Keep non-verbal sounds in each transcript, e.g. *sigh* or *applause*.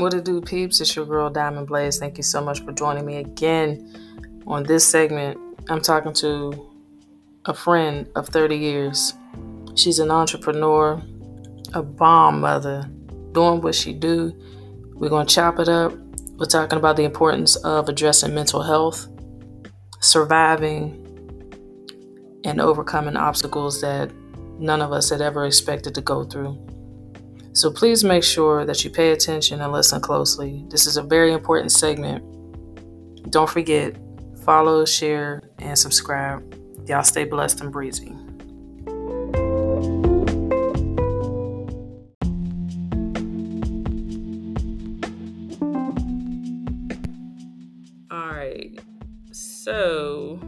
What it do, peeps? It's your girl Diamond Blaze. Thank you so much for joining me again on this segment. I'm talking to a friend of 30 years. She's an entrepreneur, a bomb mother, doing what she do. We're gonna chop it up. We're talking about the importance of addressing mental health, surviving, and overcoming obstacles that none of us had ever expected to go through. So please make sure that you pay attention and listen closely. This is a very important segment. Don't forget, follow, share, and subscribe. Y'all stay blessed and breezy. All right. So,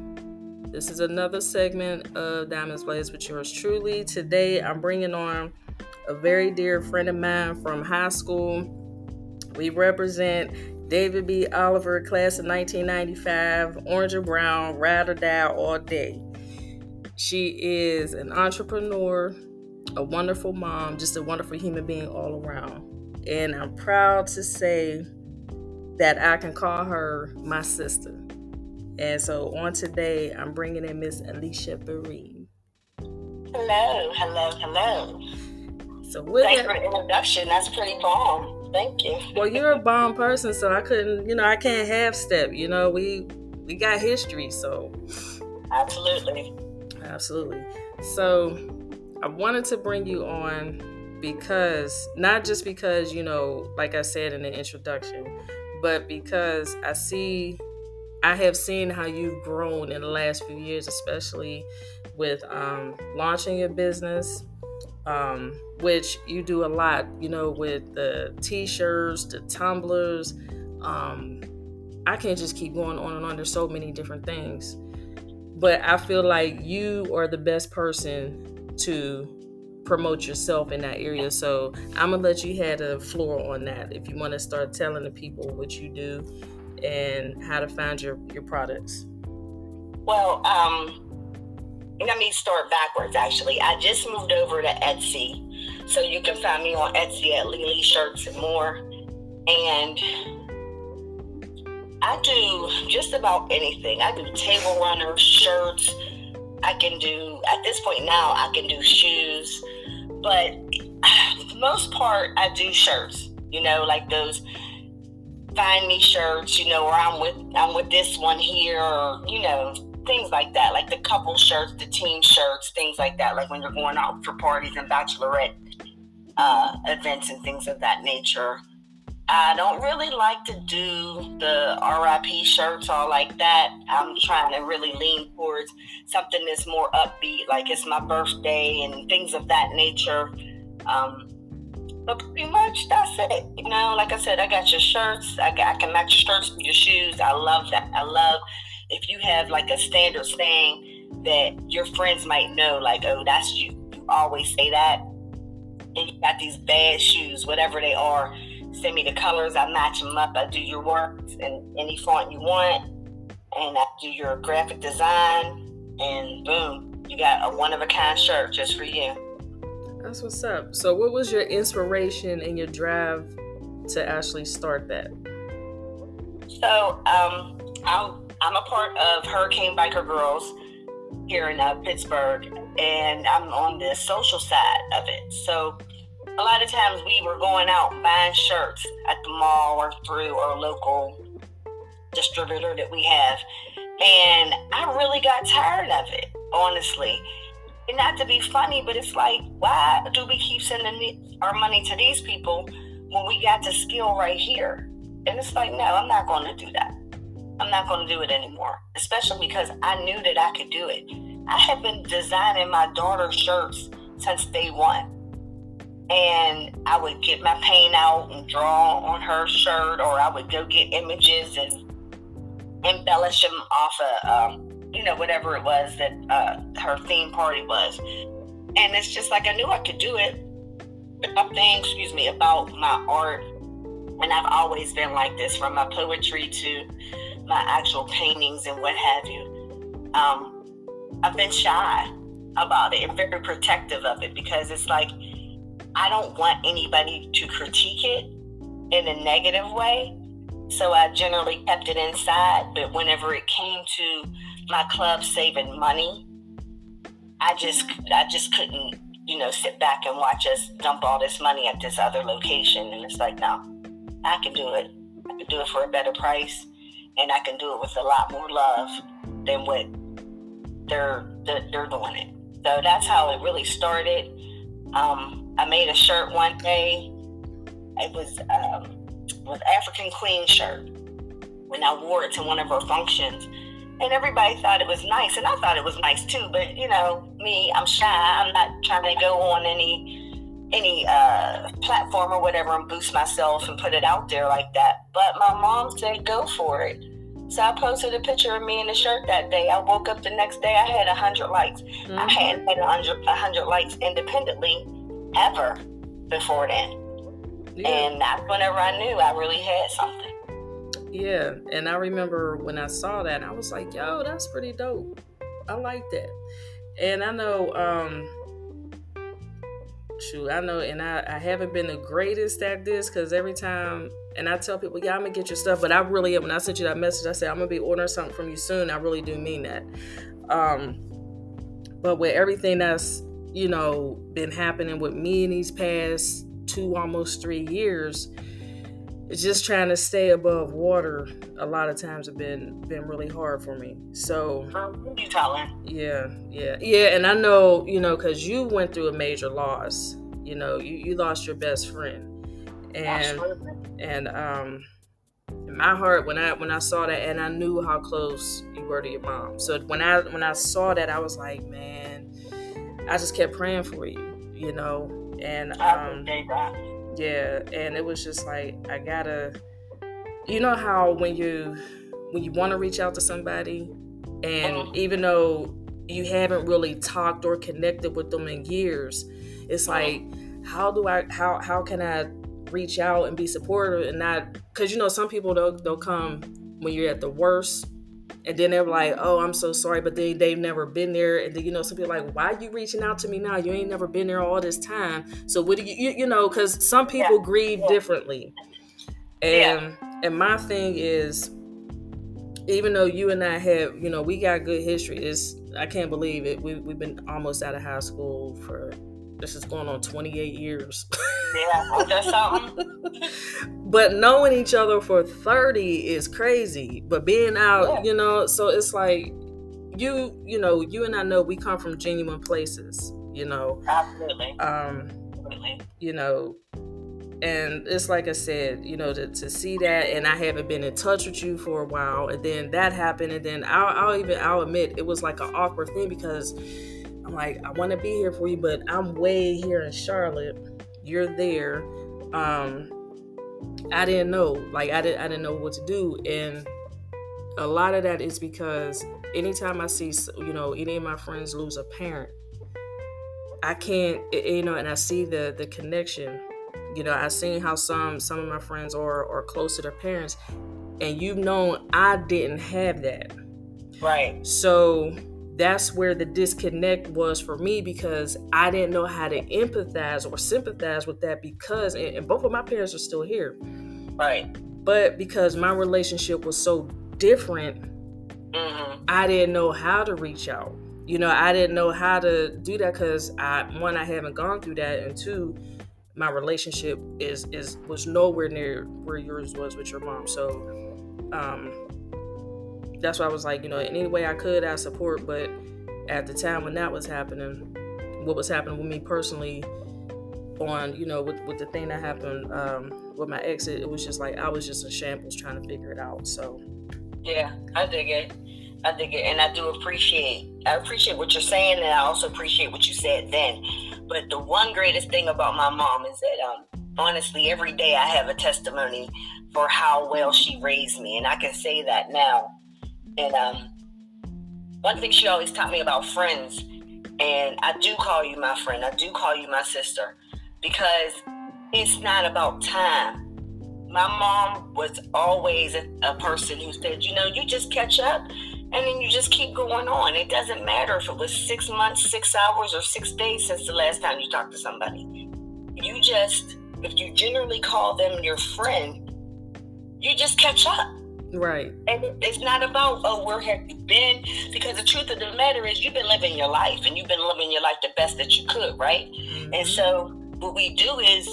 this is another segment of Diamonds Blaze with yours truly. Today, I'm bringing on a very dear friend of mine from high school. We represent David B. Oliver, class of 1995, Orange or Brown, ride or die all day. She is an entrepreneur, a wonderful mom, just a wonderful human being all around. And I'm proud to say that I can call her my sister. And so on today, I'm bringing in Miss Alisha Vereen. Hello, hello, hello. So with Thanks for the introduction. That's pretty bomb. Thank you. well, you're a bomb person, so I couldn't, you know, I can't half step. You know, we we got history, so Absolutely. absolutely. So I wanted to bring you on because not just because you know, like I said in the introduction, but because I see, I have seen how you've grown in the last few years, especially with um, launching your business um, which you do a lot, you know, with the t-shirts, the tumblers. Um, I can't just keep going on and on. There's so many different things, but I feel like you are the best person to promote yourself in that area. So I'm gonna let you have the floor on that if you want to start telling the people what you do and how to find your your products. Well, um, let me start backwards actually. I just moved over to Etsy. So you can find me on Etsy at LiLi Shirts and More. And I do just about anything. I do table runners, shirts. I can do, at this point now, I can do shoes. But for the most part, I do shirts, you know, like those find me shirts, you know, or I'm with I'm with this one here, or you know, things like that, like the couple shirts, the team shirts, things like that, like when you're going out for parties and bachelorette uh, events and things of that nature. I don't really like to do the RIP shirts all like that. I'm trying to really lean towards something that's more upbeat, like it's my birthday and things of that nature. Um, but pretty much that's it. You know, like I said, I got your shirts. I, got, I can match your shirts with your shoes. I love that. I love if you have like a standard saying that your friends might know, like, oh, that's you. You always say that. And you got these bad shoes, whatever they are. Send me the colors. I match them up. I do your work in any font you want. And I do your graphic design. And boom, you got a one of a kind shirt just for you. That's what's up. So, what was your inspiration and your drive to actually start that? So, um, I'm I'm a part of Hurricane Biker Girls here in uh, Pittsburgh, and I'm on the social side of it. So, a lot of times we were going out buying shirts at the mall or through our local distributor that we have, and I really got tired of it, honestly. And not to be funny, but it's like, why do we keep sending our money to these people when we got the skill right here? And it's like, no, I'm not going to do that. I'm not going to do it anymore, especially because I knew that I could do it. I have been designing my daughter's shirts since day one. And I would get my paint out and draw on her shirt, or I would go get images and embellish them off of, um, you know, whatever it was that uh, her theme party was. And it's just like I knew I could do it. Something, excuse me, about my art. And I've always been like this from my poetry to my actual paintings and what have you. Um, I've been shy about it and very protective of it because it's like I don't want anybody to critique it in a negative way. So I generally kept it inside. But whenever it came to my club saving money, I just I just couldn't, you know, sit back and watch us dump all this money at this other location. And it's like, no, I can do it. I can do it for a better price, and I can do it with a lot more love than what they're they're, doing it. So that's how it really started. Um, I made a shirt one day. It was um, was African Queen shirt. When I wore it to one of her functions, and everybody thought it was nice, and I thought it was nice too. But you know, me, I'm shy. I'm not trying to go on any any uh, platform or whatever and boost myself and put it out there like that. But my mom said, "Go for it." So I posted a picture of me in the shirt that day. I woke up the next day, I had a hundred likes. Mm-hmm. I hadn't had a hundred, hundred likes independently ever before then. Yeah. And that's whenever I knew I really had something. Yeah, and I remember when I saw that, I was like, "Yo, that's pretty dope. I like that." And I know, um, shoot, I know, and I, I haven't been the greatest at this because every time and I tell people, yeah, I'm gonna get your stuff, but I really, when I sent you that message, I said I'm gonna be ordering something from you soon. I really do mean that. Um, but with everything that's you know been happening with me in these past two, almost three years, just trying to stay above water. A lot of times have been been really hard for me. So you telling? Yeah, yeah, yeah. And I know you know because you went through a major loss. You know, you you lost your best friend and and um in my heart when I when I saw that and I knew how close you were to your mom. So when I when I saw that I was like, man, I just kept praying for you, you know. And um yeah, and it was just like I gotta you know how when you when you want to reach out to somebody and mm-hmm. even though you haven't really talked or connected with them in years, it's mm-hmm. like how do I how how can I reach out and be supportive and not because you know some people they'll, they'll come when you're at the worst and then they're like oh i'm so sorry but they, they've never been there and then you know some people like why are you reaching out to me now you ain't never been there all this time so what do you you, you know because some people yeah. grieve yeah. differently and yeah. and my thing is even though you and i have you know we got good history it's i can't believe it we, we've been almost out of high school for this is going on 28 years. *laughs* yeah, that's *laughs* something. but knowing each other for 30 is crazy. But being out, yeah. you know, so it's like you, you know, you and I know we come from genuine places, you know. Absolutely. Um Absolutely. you know, and it's like I said, you know, to, to see that, and I haven't been in touch with you for a while, and then that happened, and then I'll, I'll even I'll admit it was like an awkward thing because I'm like, I want to be here for you, but I'm way here in Charlotte. You're there. Um, I didn't know. Like I didn't I didn't know what to do. And a lot of that is because anytime I see you know any of my friends lose a parent, I can't you know, and I see the the connection. You know, I've seen how some some of my friends are are close to their parents, and you've known I didn't have that. Right. So that's where the disconnect was for me because I didn't know how to empathize or sympathize with that because, and, and both of my parents are still here. Right. But because my relationship was so different, mm-hmm. I didn't know how to reach out. You know, I didn't know how to do that because I, one, I haven't gone through that, and two, my relationship is is was nowhere near where yours was with your mom. So, um, that's why I was like, you know, in any way I could, I support. But at the time when that was happening, what was happening with me personally, on you know, with, with the thing that happened um, with my exit, it was just like I was just in shambles trying to figure it out. So yeah, I dig it. I dig it, and I do appreciate. I appreciate what you're saying, and I also appreciate what you said then. But the one greatest thing about my mom is that, um, honestly, every day I have a testimony for how well she raised me, and I can say that now and um, one thing she always taught me about friends, and I do call you my friend, I do call you my sister, because it's not about time. My mom was always a, a person who said, you know, you just catch up and then you just keep going on. It doesn't matter if it was six months, six hours, or six days since the last time you talked to somebody. You just if you generally call them your friend, you just catch up. Right. And it's not about, oh, where have you been? Because the truth of the matter is, you've been living your life and you've been living your life the best that you could, right? Mm-hmm. And so, what we do is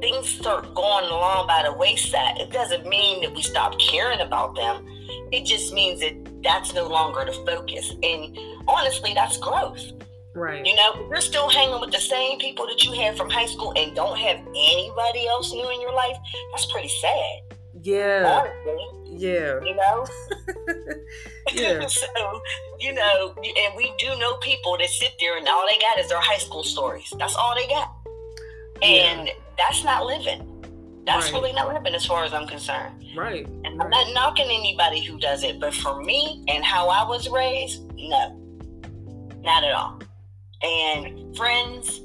things start going along by the wayside. It doesn't mean that we stop caring about them, it just means that that's no longer the focus. And honestly, that's growth. Right. You know, you're still hanging with the same people that you had from high school and don't have anybody else new in your life. That's pretty sad. Yeah. Honestly, yeah. You know? *laughs* yeah. *laughs* so, you know, and we do know people that sit there and all they got is their high school stories. That's all they got. And yeah. that's not living. That's right. really not living as far as I'm concerned. Right. And right. I'm not knocking anybody who does it, but for me and how I was raised, no. Not at all. And friends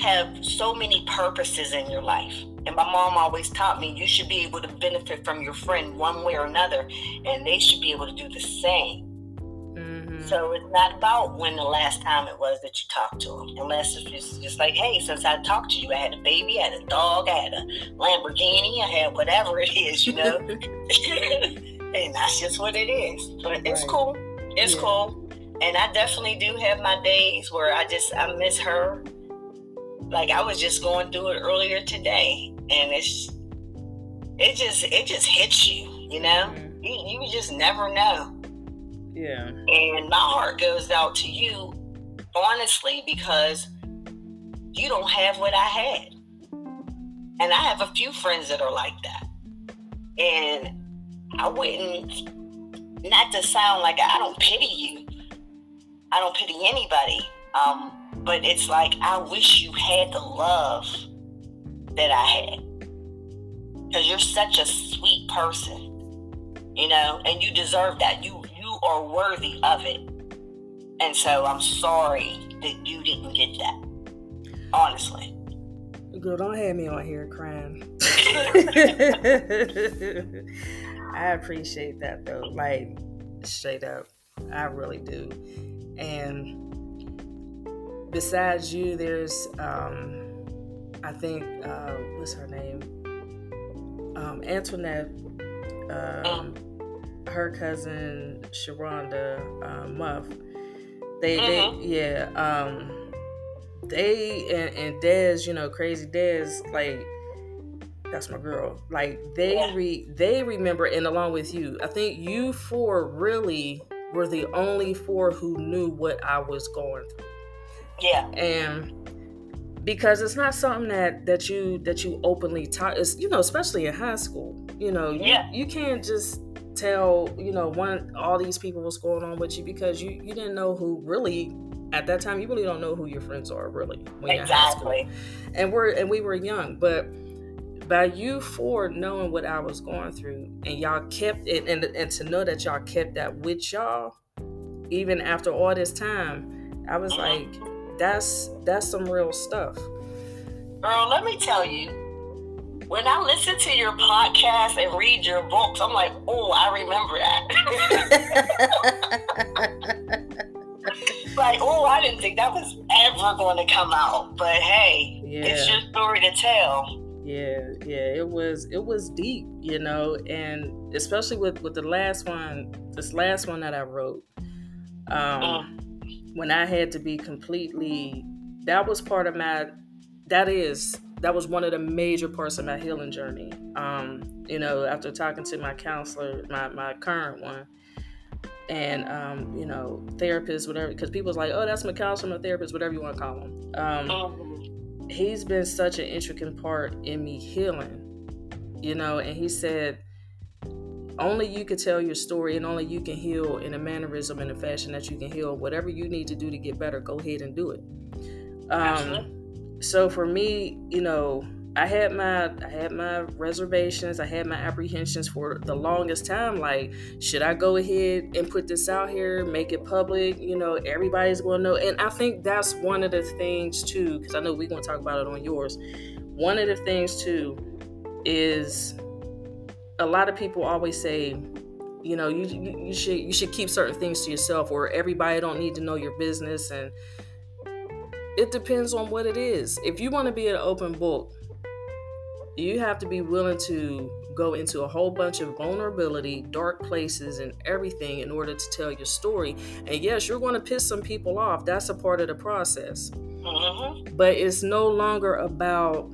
have so many purposes in your life. And my mom always taught me you should be able to benefit from your friend one way or another, and they should be able to do the same. Mm-hmm. So it's not about when the last time it was that you talked to them, unless it's just, like, hey, since I talked to you, I had a baby, I had a dog, I had a Lamborghini, I had whatever it is, you know. *laughs* *laughs* and that's just what it is. But right. it's cool. It's yeah. cool and I definitely do have my days where I just I miss her. Like I was just going through it earlier today, and it's it just it just hits you, you know. Mm-hmm. You you just never know. Yeah. And my heart goes out to you, honestly, because you don't have what I had, and I have a few friends that are like that, and I wouldn't. Not to sound like I don't pity you, I don't pity anybody. Um, but it's like I wish you had the love that I had. Because you're such a sweet person. You know, and you deserve that. You you are worthy of it. And so I'm sorry that you didn't get that. Honestly. Girl, don't have me on here crying. *laughs* I appreciate that though. Like straight up. I really do. And besides you, there's, um, I think, uh, what's her name? Um, Antoinette, um, her cousin Sharonda uh, Muff. They, mm-hmm. they, yeah, um, they and, and Dez, you know, crazy Dez, like that's my girl. Like they re they remember, and along with you, I think you four really were the only four who knew what I was going through. Yeah. And because it's not something that that you that you openly talk is you know especially in high school you know you, yeah. you can't just tell you know one all these people what's going on with you because you you didn't know who really at that time you really don't know who your friends are really when exactly. you're high school and we're and we were young but by you four knowing what I was going through and y'all kept it and, and to know that y'all kept that with y'all even after all this time I was mm-hmm. like that's that's some real stuff girl let me tell you when I listen to your podcast and read your books I'm like oh I remember that like oh I didn't think that was ever going to come out but hey yeah. it's your story to tell yeah yeah it was it was deep you know and especially with with the last one this last one that i wrote um mm. When i had to be completely that was part of my that is that was one of the major parts of my healing journey um you know after talking to my counselor my my current one and um, you know, therapist, whatever, because people's like, oh, that's my counselor, my therapist, whatever you want to call him. Um, mm he's been such an intricate part in me healing, you know, and he said, only you can tell your story and only you can heal in a mannerism and a fashion that you can heal. Whatever you need to do to get better, go ahead and do it. Um, so for me, you know, I had my I had my reservations, I had my apprehensions for the longest time. Like, should I go ahead and put this out here, make it public? You know, everybody's gonna know. And I think that's one of the things too, because I know we're gonna talk about it on yours. One of the things too is a lot of people always say, you know, you, you, you should you should keep certain things to yourself, or everybody don't need to know your business and it depends on what it is. If you want to be an open book, you have to be willing to go into a whole bunch of vulnerability, dark places, and everything in order to tell your story. And yes, you're going to piss some people off. That's a part of the process. Mm-hmm. But it's no longer about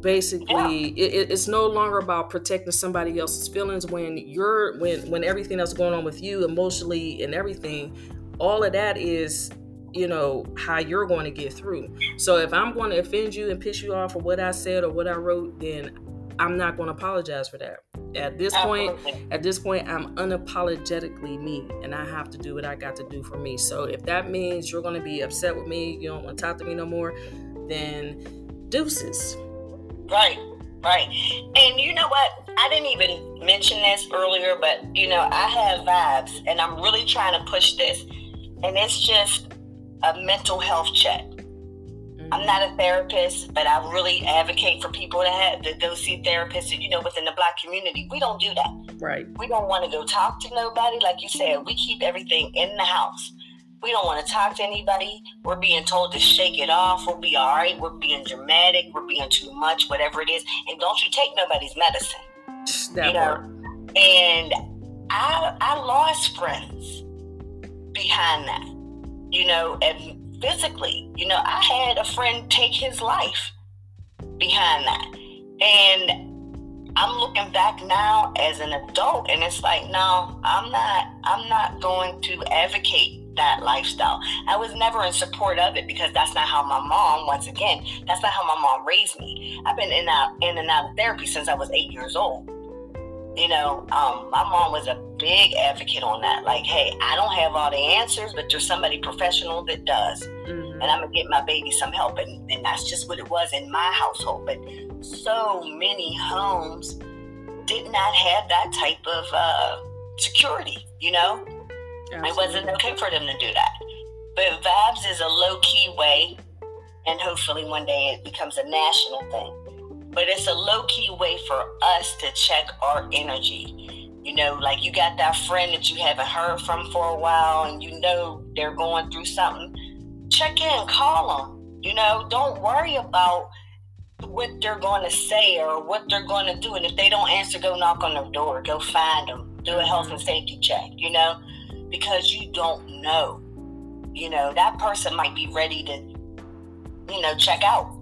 basically yeah. it, it's no longer about protecting somebody else's feelings when you're when when everything that's going on with you emotionally and everything all of that is you know how you're going to get through so if i'm going to offend you and piss you off for what i said or what i wrote then i'm not going to apologize for that at this Absolutely. point at this point i'm unapologetically me and i have to do what i got to do for me so if that means you're going to be upset with me you don't want to talk to me no more then deuces right right and you know what i didn't even mention this earlier but you know i have vibes and i'm really trying to push this and it's just a mental health check. Mm-hmm. I'm not a therapist, but I really advocate for people to have to go see therapists. And you know, within the black community, we don't do that. Right. We don't want to go talk to nobody. Like you said, we keep everything in the house. We don't want to talk to anybody. We're being told to shake it off. We'll be all right. We're being dramatic. We're being too much, whatever it is. And don't you take nobody's medicine. That you know. And I I lost friends behind that, you know, and physically, you know, I had a friend take his life behind that. And I'm looking back now as an adult and it's like, no, I'm not I'm not going to advocate that lifestyle. I was never in support of it because that's not how my mom, once again, that's not how my mom raised me. I've been in out in and out of therapy since I was eight years old you know, um, my mom was a big advocate on that. Like, hey, I don't have all the answers, but there's somebody professional that does. Mm-hmm. And I'm going to get my baby some help. And, and that's just what it was in my household. But so many homes did not have that type of uh, security, you know? Absolutely. It wasn't okay for them to do that. But Vibes is a low key way, and hopefully one day it becomes a national thing but it's a low key way for us to check our energy. You know, like you got that friend that you haven't heard from for a while and you know they're going through something. Check in, call them. You know, don't worry about what they're going to say or what they're going to do. And if they don't answer, go knock on their door, go find them, do a health and safety check, you know, because you don't know. You know, that person might be ready to, you know, check out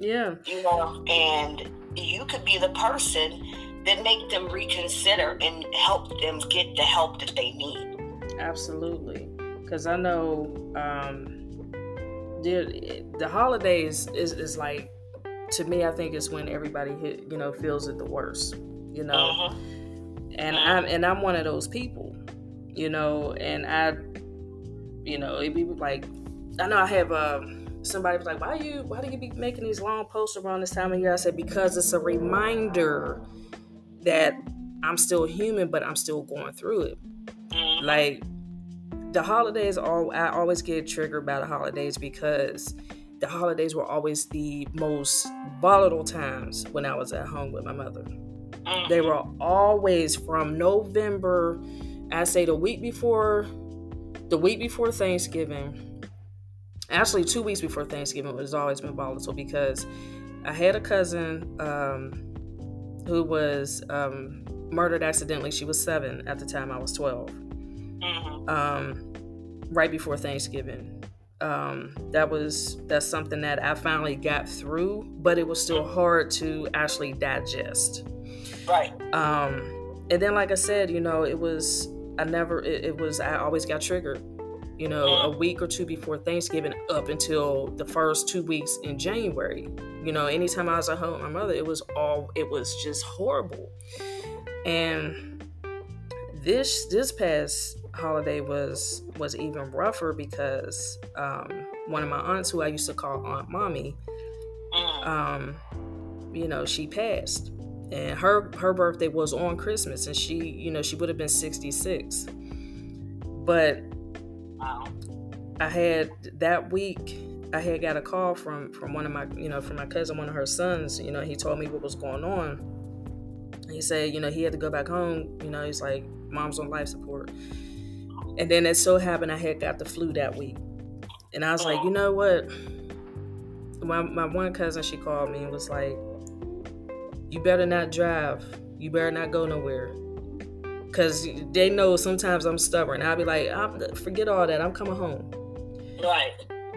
yeah. You know, and you could be the person that make them reconsider and help them get the help that they need. Absolutely. Because I know um, the, the holidays is, is like, to me, I think is when everybody hit, you know, feels it the worst, you know. Mm-hmm. And mm-hmm. I'm and I'm one of those people, you know, and I, you know, it'd be like, I know I have. Um, somebody was like, "Why you? Why do you be making these long posts around this time of year?" I said, "Because it's a reminder that I'm still human, but I'm still going through it. Mm-hmm. Like the holidays, all I always get triggered by the holidays because." The holidays were always the most volatile times when I was at home with my mother. Mm-hmm. They were always from November, I say the week before, the week before Thanksgiving, actually two weeks before Thanksgiving has always been volatile because I had a cousin um, who was um, murdered accidentally. She was seven at the time I was 12. Mm-hmm. Um, right before Thanksgiving. Um, that was that's something that I finally got through, but it was still hard to actually digest. Right. Um, and then, like I said, you know, it was I never it, it was I always got triggered you know, a week or two before Thanksgiving up until the first two weeks in January. You know, anytime I was at home with my mother, it was all it was just horrible. And this this past holiday was was even rougher because um, one of my aunts who I used to call Aunt Mommy, um, you know, she passed. And her her birthday was on Christmas and she, you know, she would have been 66. But I had that week. I had got a call from from one of my, you know, from my cousin, one of her sons. You know, he told me what was going on. He said, you know, he had to go back home. You know, he's like, mom's on life support. And then it so happened I had got the flu that week, and I was like, you know what? My my one cousin, she called me and was like, you better not drive. You better not go nowhere. Cause they know sometimes I'm stubborn. I'll be like, forget all that. I'm coming home. Right.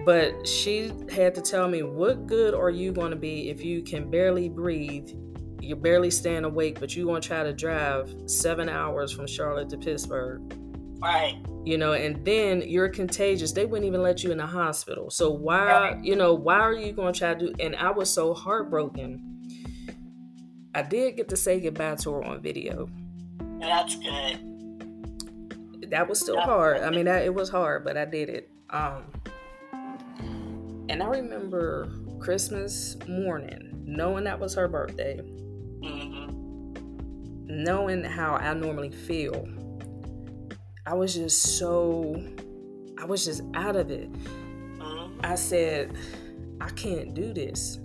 But she had to tell me, what good are you going to be if you can barely breathe? You're barely staying awake, but you're going to try to drive seven hours from Charlotte to Pittsburgh. Right. You know, and then you're contagious. They wouldn't even let you in the hospital. So why, right. you know, why are you going to try to do? And I was so heartbroken. I did get to say goodbye to her on video. That's good. That was still That's hard. Good. I mean, that, it was hard, but I did it. Um, and I remember Christmas morning, knowing that was her birthday, mm-hmm. knowing how I normally feel. I was just so, I was just out of it. Mm-hmm. I said, I can't do this.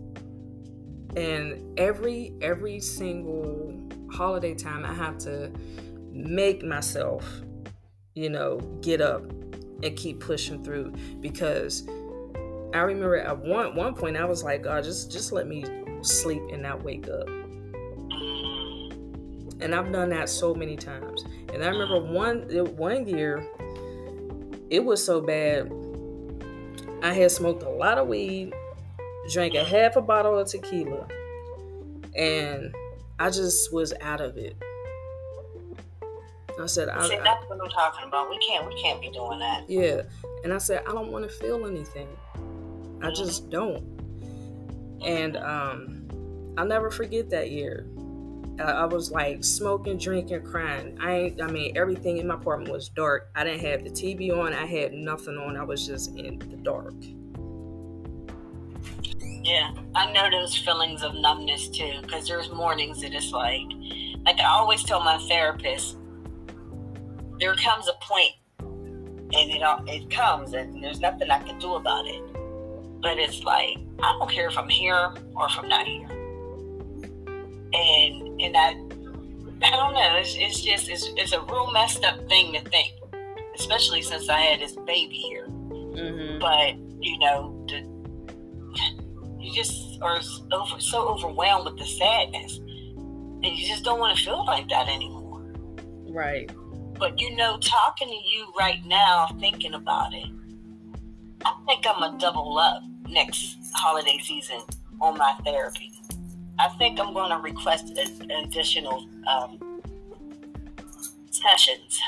And every every single holiday time, I have to make myself, you know, get up and keep pushing through because I remember at one one point I was like, God, just just let me sleep and not wake up. And I've done that so many times. And I remember one one year, it was so bad. I had smoked a lot of weed, drank a half a bottle of tequila, and I just was out of it. I said, I, See, that's what I'm talking about. We can't, we can't be doing that. Yeah, and I said, I don't want to feel anything. I just don't. And um, I'll never forget that year. I was like smoking, drinking, crying. I ain't, I mean, everything in my apartment was dark. I didn't have the TV on. I had nothing on. I was just in the dark. Yeah, I know those feelings of numbness too. Because there's mornings that it's like, like I always tell my therapist, there comes a point, and it it comes, and there's nothing I can do about it but it's like I don't care if I'm here or if I'm not here. And and I I don't know. It's, it's just it's, it's a real messed up thing to think, especially since I had this baby here. Mm-hmm. But you know, the, you just are over, so overwhelmed with the sadness, and you just don't want to feel like that anymore. Right. But you know, talking to you right now, thinking about it, I think I'm gonna double up next holiday season on my therapy. I think I'm going to request additional um, sessions.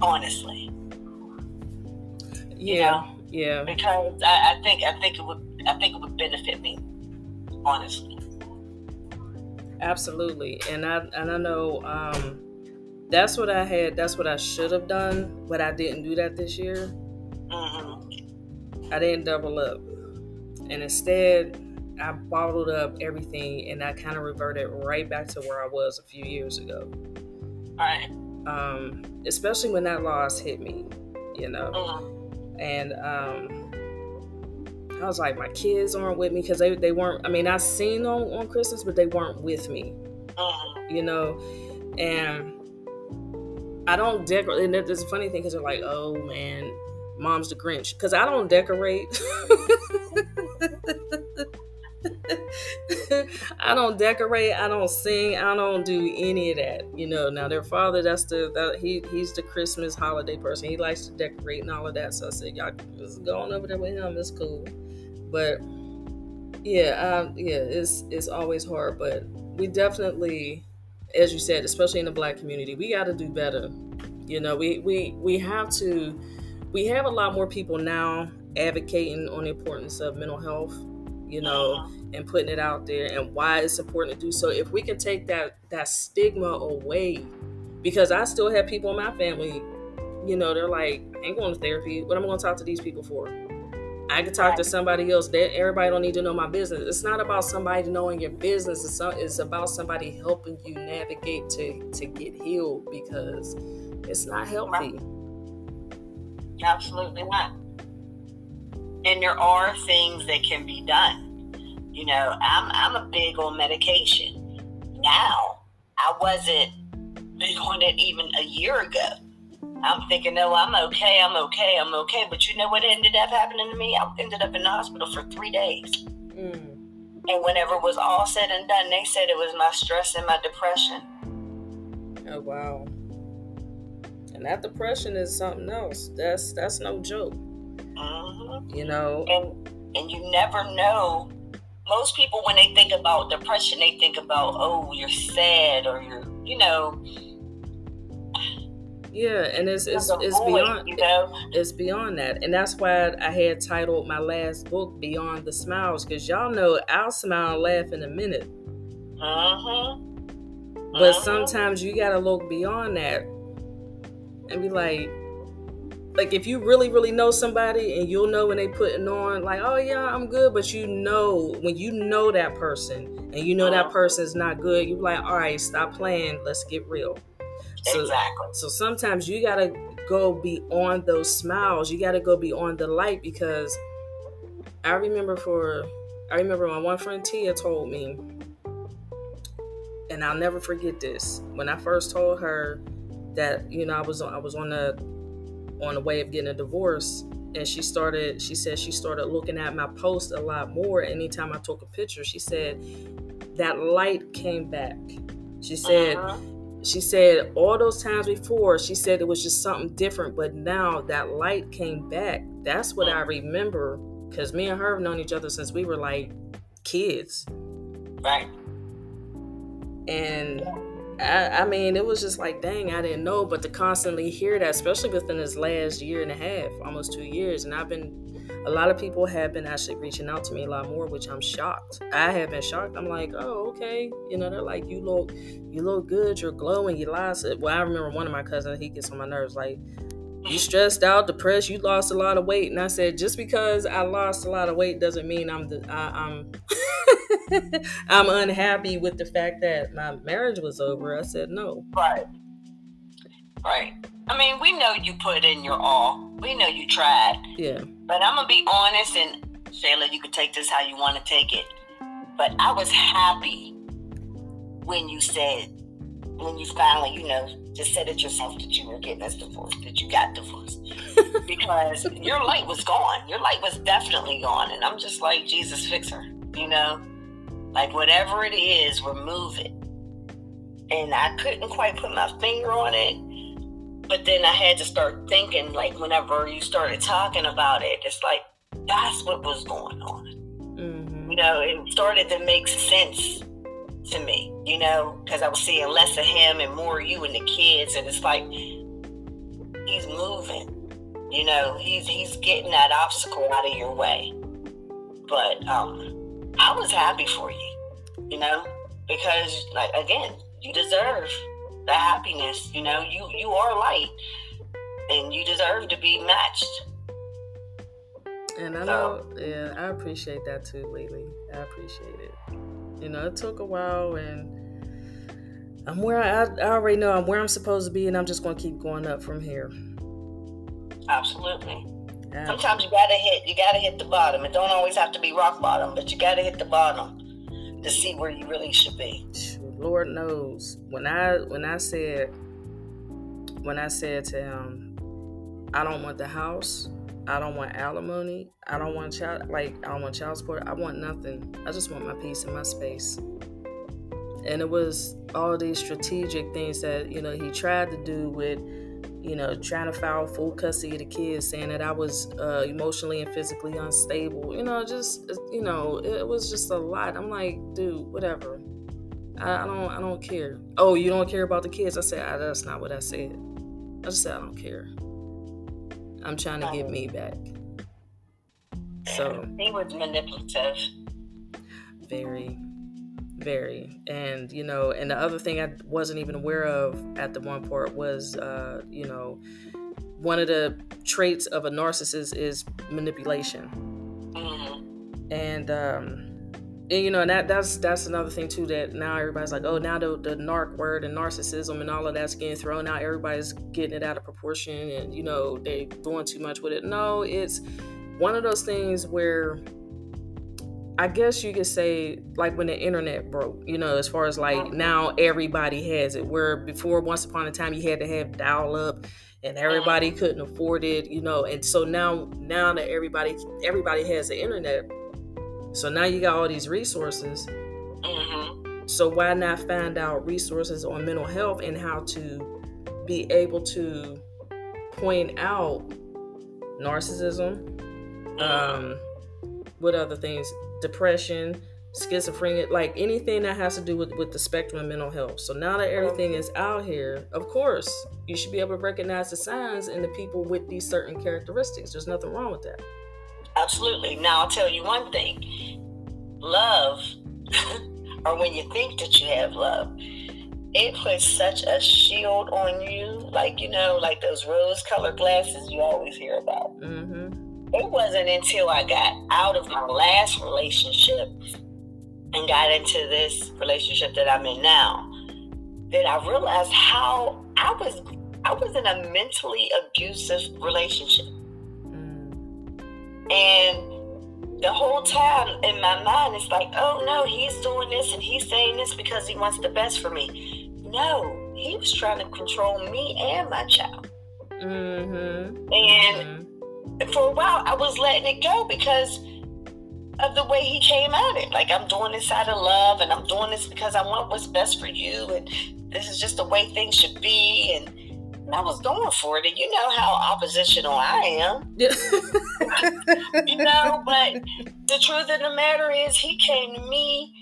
Honestly. Yeah. You know? Yeah. Because I, I think I think it would I think it would benefit me. Honestly. Absolutely, and I and I know um, that's what I had. That's what I should have done, but I didn't do that this year. Mm-hmm. I didn't double up, and instead, I bottled up everything, and I kind of reverted right back to where I was a few years ago. All right. Um, especially when that loss hit me, you know, mm-hmm. and um, I was like, my kids aren't with me because they, they weren't. I mean, I seen them on Christmas, but they weren't with me, mm-hmm. you know, and I don't decorate. And there's a funny thing because they're like, oh man, mom's the Grinch because I don't decorate. *laughs* I don't decorate. I don't sing. I don't do any of that. You know. Now their father, that's the that, he he's the Christmas holiday person. He likes to decorate and all of that. So I said, y'all just go on over there with him. It's cool. But yeah, yeah, it's it's always hard. But we definitely, as you said, especially in the Black community, we got to do better. You know, we we we have to we have a lot more people now advocating on the importance of mental health, you know, and putting it out there and why it's important to do so. If we can take that that stigma away, because I still have people in my family, you know, they're like, I ain't going to therapy. What am I going to talk to these people for? I can talk to somebody else. That everybody don't need to know my business. It's not about somebody knowing your business. It's, it's about somebody helping you navigate to to get healed because it's not healthy. Absolutely not. And there are things that can be done. You know, I'm I'm a big on medication. Now, I wasn't big on it even a year ago. I'm thinking, no, I'm okay, I'm okay, I'm okay. But you know what ended up happening to me? I ended up in the hospital for three days. Mm. And whenever it was all said and done, they said it was my stress and my depression. Oh wow. And that depression is something else. That's that's no joke. Mm-hmm. You know. And and you never know. Most people, when they think about depression, they think about oh, you're sad or you're, you know, yeah, and it's it's, it's beyond you know? it's beyond that, and that's why I had titled my last book "Beyond the Smiles" because y'all know I'll smile and laugh in a minute. Uh huh. But uh-huh. sometimes you gotta look beyond that and be like, like if you really really know somebody and you'll know when they putting on like, oh yeah, I'm good, but you know when you know that person and you know uh-huh. that person's not good, you're like, all right, stop playing, let's get real. So, exactly. So sometimes you gotta go beyond those smiles. You gotta go beyond the light because I remember for I remember my one friend Tia told me, and I'll never forget this. When I first told her that you know I was on, I was on the on the way of getting a divorce, and she started. She said she started looking at my post a lot more. Anytime I took a picture, she said that light came back. She said. Uh-huh she said all those times before she said it was just something different but now that light came back that's what i remember because me and her have known each other since we were like kids. Right. And I, I mean it was just like dang i didn't know but to constantly hear that especially within this last year and a half almost two years and i've been a lot of people have been actually reaching out to me a lot more, which I'm shocked. I have been shocked. I'm like, oh, okay. You know, they're like, you look, you look good. You're glowing. You lost it. Well, I remember one of my cousins. He gets on my nerves. Like, you stressed out, depressed. You lost a lot of weight. And I said, just because I lost a lot of weight doesn't mean I'm the, I, am *laughs* I'm unhappy with the fact that my marriage was over. I said no. Right. Right. I mean, we know you put in your all. We know you tried. Yeah. But I'm gonna be honest, and Shayla, you can take this how you want to take it. But I was happy when you said, when you finally, you know, just said it yourself that you were getting this divorce, that you got divorced, *laughs* because your light was gone. Your light was definitely gone, and I'm just like, Jesus, fix her. You know, like whatever it is, remove it. And I couldn't quite put my finger on it but then I had to start thinking, like, whenever you started talking about it, it's like, that's what was going on. Mm-hmm. You know, it started to make sense to me, you know, because I was seeing less of him and more of you and the kids. And it's like, he's moving, you know, he's, he's getting that obstacle out of your way. But um, I was happy for you, you know, because, like, again, you deserve the happiness. You know, you you are light, and you deserve to be matched. And I know, yeah, I appreciate that too, lately. I appreciate it. You know, it took a while, and I'm where I, I already know I'm where I'm supposed to be, and I'm just going to keep going up from here. Absolutely. Sometimes you gotta hit, you gotta hit the bottom. It don't always have to be rock bottom, but you gotta hit the bottom to see where you really should be. Lord knows when I when I said when I said to him, I don't want the house, I don't want alimony, I don't want child like I don't want child support, I want nothing. I just want my peace and my space. And it was all these strategic things that, you know, he tried to do with, you know, trying to file full custody of the kids, saying that I was uh, emotionally and physically unstable. You know, just, you know, it was just a lot. I'm like, dude, whatever. I, I, don't I don't care. Oh, you don't care about the kids? I said that's not what I said. I just said I don't care. I'm trying to get me back. So he was manipulative. Very, very, and you know, and the other thing I wasn't even aware of at the one part was, uh, you know, one of the traits of a narcissist is manipulation, mm-hmm. and um, and you know and that that's that's another thing too that now everybody's like oh now the, the narc word and narcissism and all of that's getting thrown out everybody's getting it out of proportion and you know they doing too much with it no it's one of those things where I guess you could say like when the internet broke, you know, as far as like mm-hmm. now everybody has it. Where before, once upon a time, you had to have dial up, and everybody mm-hmm. couldn't afford it, you know. And so now, now that everybody everybody has the internet, So now you got all these resources. Mm-hmm. So why not find out resources on mental health and how to be able to point out narcissism, mm-hmm. um, what other things, depression, schizophrenia, like anything that has to do with, with the spectrum of mental health. So now that everything is out here, of course, you should be able to recognize the signs in the people with these certain characteristics. There's nothing wrong with that. Absolutely. Now I'll tell you one thing. Love, *laughs* or when you think that you have love, it puts such a shield on you, like you know, like those rose-colored glasses you always hear about. Mm-hmm. It wasn't until I got out of my last relationship and got into this relationship that I'm in now that I realized how I was I was in a mentally abusive relationship. And the whole time in my mind it's like, oh no, he's doing this and he's saying this because he wants the best for me. No, he was trying to control me and my child. Mm-hmm. And mm-hmm. for a while I was letting it go because of the way he came at it. Like I'm doing this out of love, and I'm doing this because I want what's best for you, and this is just the way things should be. And, and I was going for it, and you know how oppositional I am. *laughs* you know, but the truth of the matter is, he came to me.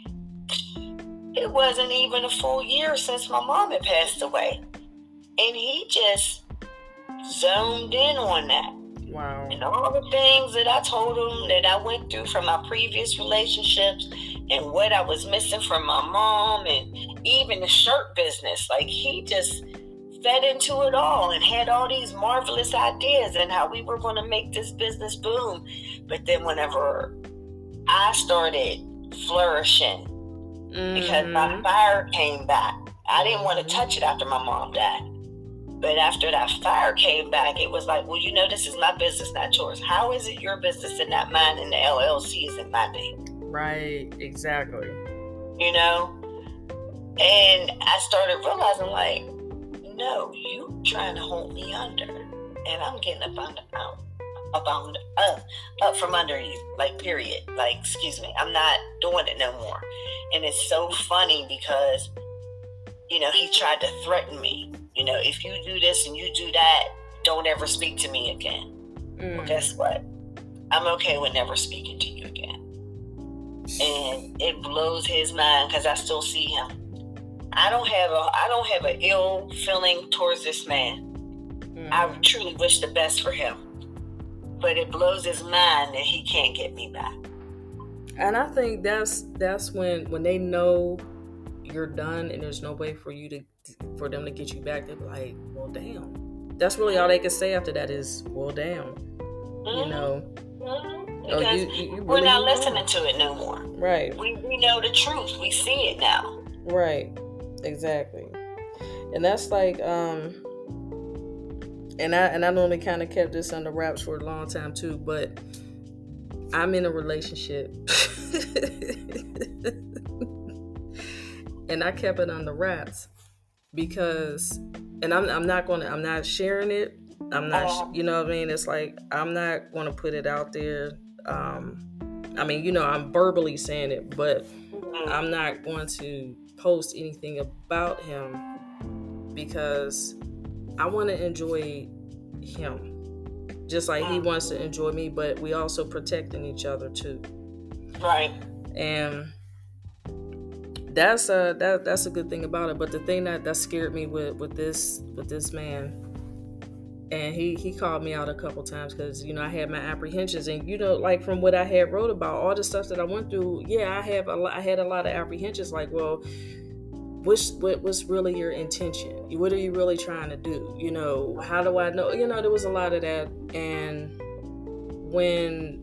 It wasn't even a full year since my mom had passed away, and he just zoned in on that Wow. And all the things that I told him that I went through from my previous relationships and what I was missing from my mom and even the shirt business. Like he just fed into it all and had all these marvelous ideas and how we were going to make this business boom. But then whenever I started flourishing mm-hmm. because my mm-hmm. fire came back, I didn't want to touch it after my mom died. But after that fire came back, it was like, well, you know, this is my business, not yours. How is it your business and not mine? And the LLC is in my name. Right, exactly. You know? And I started realizing, like, no, you trying to hold me under, and I'm getting up under, out, up under, up, up from under you, like, period. Like, excuse me, I'm not doing it no more. And it's so funny because, you know, he tried to threaten me you know, if you do this and you do that, don't ever speak to me again. Mm. Well, guess what? I'm okay with never speaking to you again. And it blows his mind because I still see him. I don't have a I don't have an ill feeling towards this man. Mm. I truly wish the best for him. But it blows his mind that he can't get me back. And I think that's that's when when they know you're done and there's no way for you to for them to get you back, they'll be like, well, damn. That's really all they can say after that is, well, damn. Mm-hmm. You know. Mm-hmm. Oh, you, you, you we're not listening to it no more. Right. We, we know the truth. We see it now. Right. Exactly. And that's like, um, and I and I normally kind of kept this under wraps for a long time too, but I'm in a relationship. *laughs* and I kept it on the wraps because and I'm I'm not gonna I'm not sharing it. I'm not you know what I mean? It's like I'm not gonna put it out there. Um I mean, you know, I'm verbally saying it, but mm-hmm. I'm not going to post anything about him because I want to enjoy him just like he mm. wants to enjoy me, but we also protecting each other too. Right. And that's a that that's a good thing about it. But the thing that that scared me with with this with this man, and he he called me out a couple times because you know I had my apprehensions, and you know like from what I had wrote about all the stuff that I went through, yeah, I have a lot, I had a lot of apprehensions. Like, well, what's what was really your intention? What are you really trying to do? You know, how do I know? You know, there was a lot of that, and when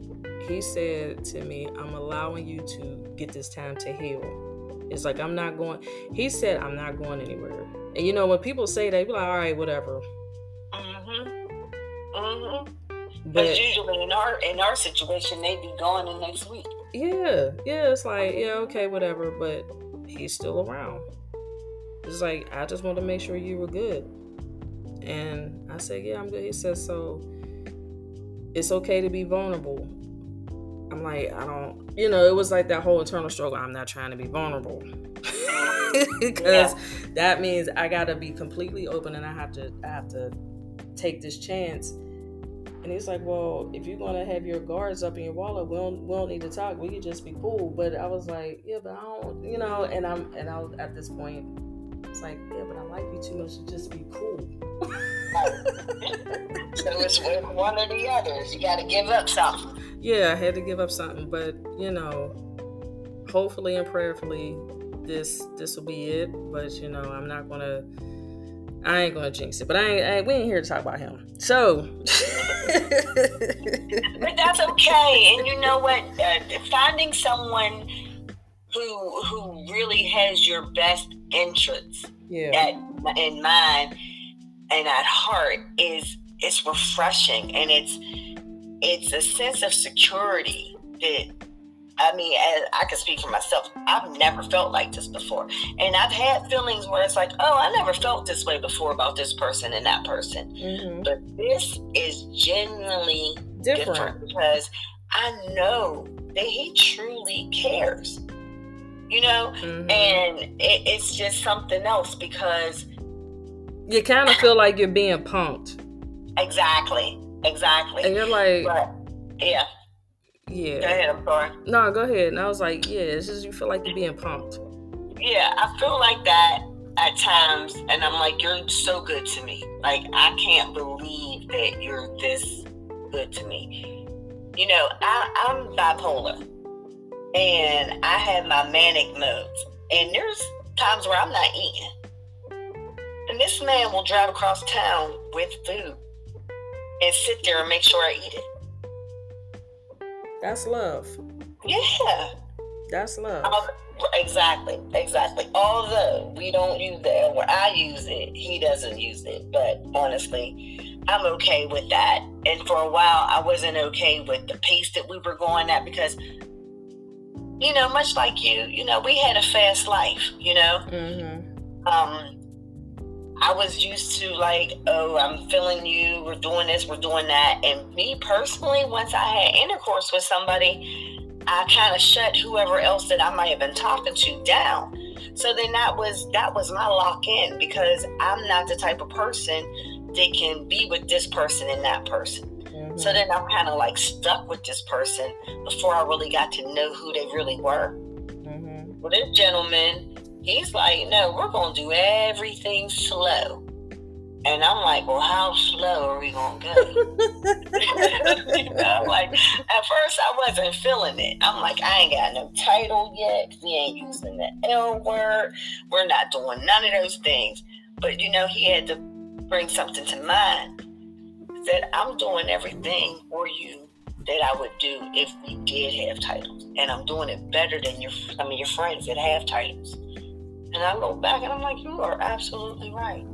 he said to me, "I'm allowing you to get this time to heal." It's like I'm not going. He said I'm not going anywhere. And you know when people say that, be like, all right, whatever. Mhm. Mhm. But usually in our in our situation, they be gone the next week. Yeah, yeah. It's like yeah, okay, whatever. But he's still around. It's like I just want to make sure you were good. And I said, yeah, I'm good. He says so. It's okay to be vulnerable I'm like, I don't, you know, it was like that whole internal struggle. I'm not trying to be vulnerable because *laughs* yeah. that means I got to be completely open and I have to, I have to take this chance. And he's like, well, if you're gonna have your guards up in your wallet, we don't, we don't need to talk. We could just be cool. But I was like, yeah, but I don't, you know. And I'm, and I was at this point, it's like, yeah, but I like you too much to just be cool. so it's with one or the others. You got to give up something yeah, I had to give up something, but you know, hopefully and prayerfully, this this will be it. But you know, I'm not gonna. I ain't gonna jinx it, but I ain't, I ain't, we ain't here to talk about him. So, *laughs* but that's okay. And you know what? Uh, finding someone who who really has your best interests yeah. at, in mind and at heart is is refreshing, and it's it's a sense of security that I mean, I can speak for myself, I've never felt like this before. And I've had feelings where it's like, oh, I never felt this way before about this person and that person. Mm-hmm. But this is genuinely different. different because I know that he truly cares. You know? Mm-hmm. And it, it's just something else because you kind of feel like you're being punked. Exactly. Exactly. And you're like, but, yeah. Yeah. Go ahead. I'm sorry. No, go ahead. And I was like, yeah, it's just you feel like you're being pumped. Yeah, I feel like that at times, and I'm like, you're so good to me. Like I can't believe that you're this good to me. You know, I, I'm bipolar, and I have my manic modes, and there's times where I'm not eating. And this man will drive across town with food and sit there and make sure I eat it. That's love. Yeah. That's love. Um, exactly, exactly. Although we don't use that, where I use it, he doesn't use it. But honestly, I'm okay with that. And for a while, I wasn't okay with the pace that we were going at because, you know, much like you, you know, we had a fast life. You know, mm-hmm. um, I was used to like, oh, I'm feeling you, we're doing this, we're doing that. And me personally, once I had intercourse with somebody, I kind of shut whoever else that I might have been talking to down. So then that was that was my lock in because I'm not the type of person that can be with this person and that person. Mm-hmm. So then I'm kind of like stuck with this person before I really got to know who they really were. Mm-hmm. Well, this gentleman, He's like, no, we're going to do everything slow. And I'm like, well, how slow are we going to go? *laughs* you know, like, at first I wasn't feeling it. I'm like, I ain't got no title yet. We ain't using the L word. We're not doing none of those things. But, you know, he had to bring something to mind. Said, I'm doing everything for you that I would do if we did have titles. And I'm doing it better than your some of your friends that have titles. And I look back and I'm like, you are absolutely right.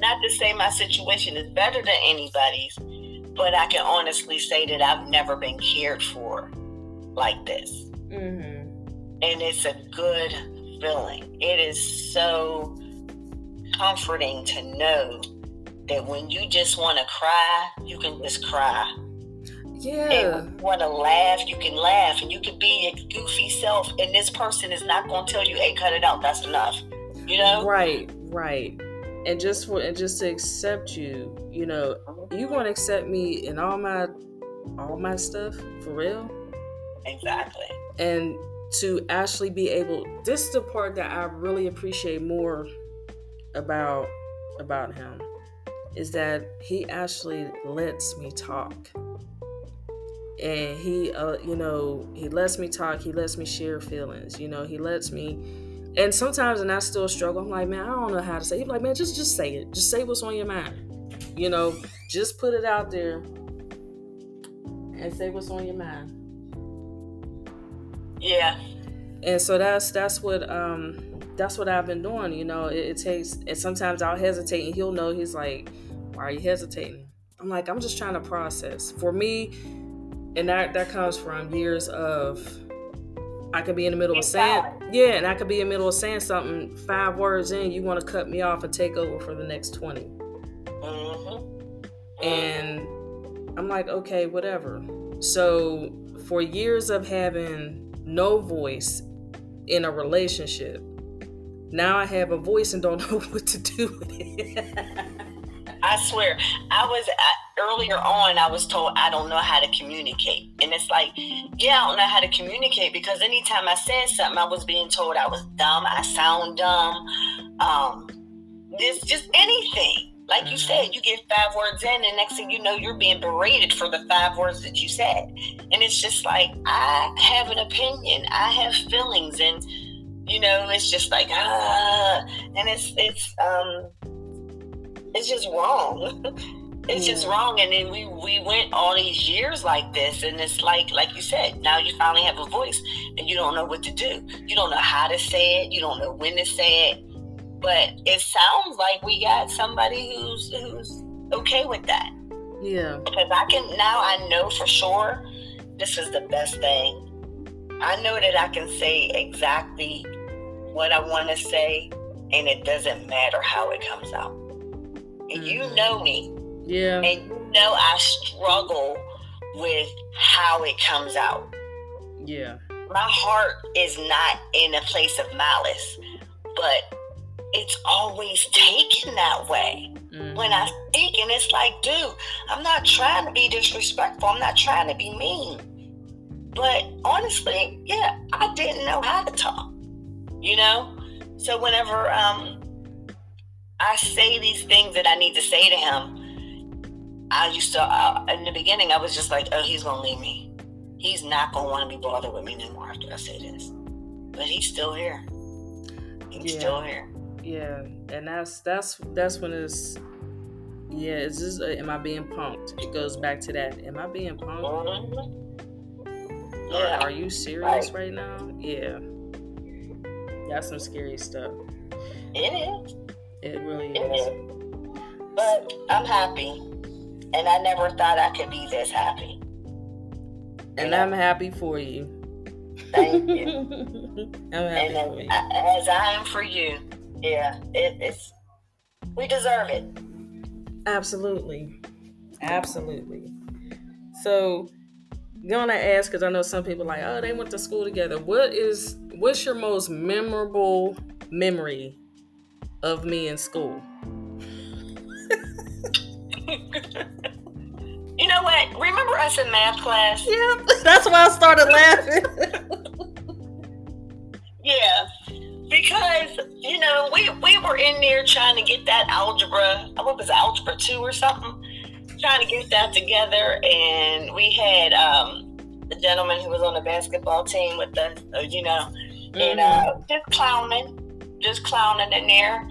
Not to say my situation is better than anybody's, but I can honestly say that I've never been cared for like this. Mm-hmm. And it's a good feeling. It is so comforting to know that when you just want to cry, you can just cry yeah. And want to laugh, you can laugh and you can be your goofy self. And this person is not going to tell you, hey, cut it out. That's enough. You know? Right, right. And just for and just to accept you, you know, you mm-hmm. want to accept me in all my all my stuff for real. Exactly. And to actually be able this is the part that I really appreciate more about about him is that he actually lets me talk and he uh, you know he lets me talk he lets me share feelings you know he lets me and sometimes and i still struggle i'm like man i don't know how to say he's like man just just say it just say what's on your mind you know just put it out there and say what's on your mind. Yeah. And so that's that's what um that's what i've been doing you know it, it takes and sometimes i'll hesitate and he'll know he's like why are you hesitating? I'm like i'm just trying to process. For me and that that comes from years of I could be in the middle of saying yeah, and I could be in the middle of saying something. Five words in, you want to cut me off and take over for the next 20 mm-hmm. And I'm like, okay, whatever. So for years of having no voice in a relationship, now I have a voice and don't *laughs* know what to do with it. I swear, I was I, earlier on. I was told I don't know how to communicate, and it's like, yeah, I don't know how to communicate because anytime I said something, I was being told I was dumb. I sound dumb. Um, this just anything. Like you said, you get five words in, and next thing you know, you're being berated for the five words that you said. And it's just like, I have an opinion, I have feelings, and you know, it's just like, ah, and it's, it's, um, it's just wrong. *laughs* it's just wrong. And then we, we went all these years like this, and it's like, like you said, now you finally have a voice, and you don't know what to do. You don't know how to say it, you don't know when to say it but it sounds like we got somebody who's who's okay with that. Yeah. Because I can now I know for sure this is the best thing. I know that I can say exactly what I want to say and it doesn't matter how it comes out. And mm-hmm. you know me. Yeah. And you know I struggle with how it comes out. Yeah. My heart is not in a place of malice, but it's always taken that way. Mm-hmm. When I speak, and it's like, dude, I'm not trying to be disrespectful. I'm not trying to be mean. But honestly, yeah, I didn't know how to talk. You know? So whenever um I say these things that I need to say to him, I used to, uh, in the beginning, I was just like, oh, he's going to leave me. He's not going to want to be bothered with me anymore after I say this. But he's still here. He's yeah. still here yeah and that's that's that's when it's yeah it's just uh, am i being punked it goes back to that am i being punked mm-hmm. yeah. are, you serious right. right now yeah that's some scary stuff it is it really it is. is but i'm happy and i never thought i could be this happy and i'm happy for you Thank you. *laughs* I'm happy and for you. as I am for you, yeah, it, it's we deserve it. Absolutely, absolutely. So, gonna ask because I know some people like, oh, they went to school together. What is what's your most memorable memory of me in school? Remember us in math class? Yeah, *laughs* that's why I started laughing. *laughs* yeah, because you know we we were in there trying to get that algebra. What was it, algebra two or something? Trying to get that together, and we had um, the gentleman who was on the basketball team with us, uh, you know, mm-hmm. and uh, just clowning, just clowning in there,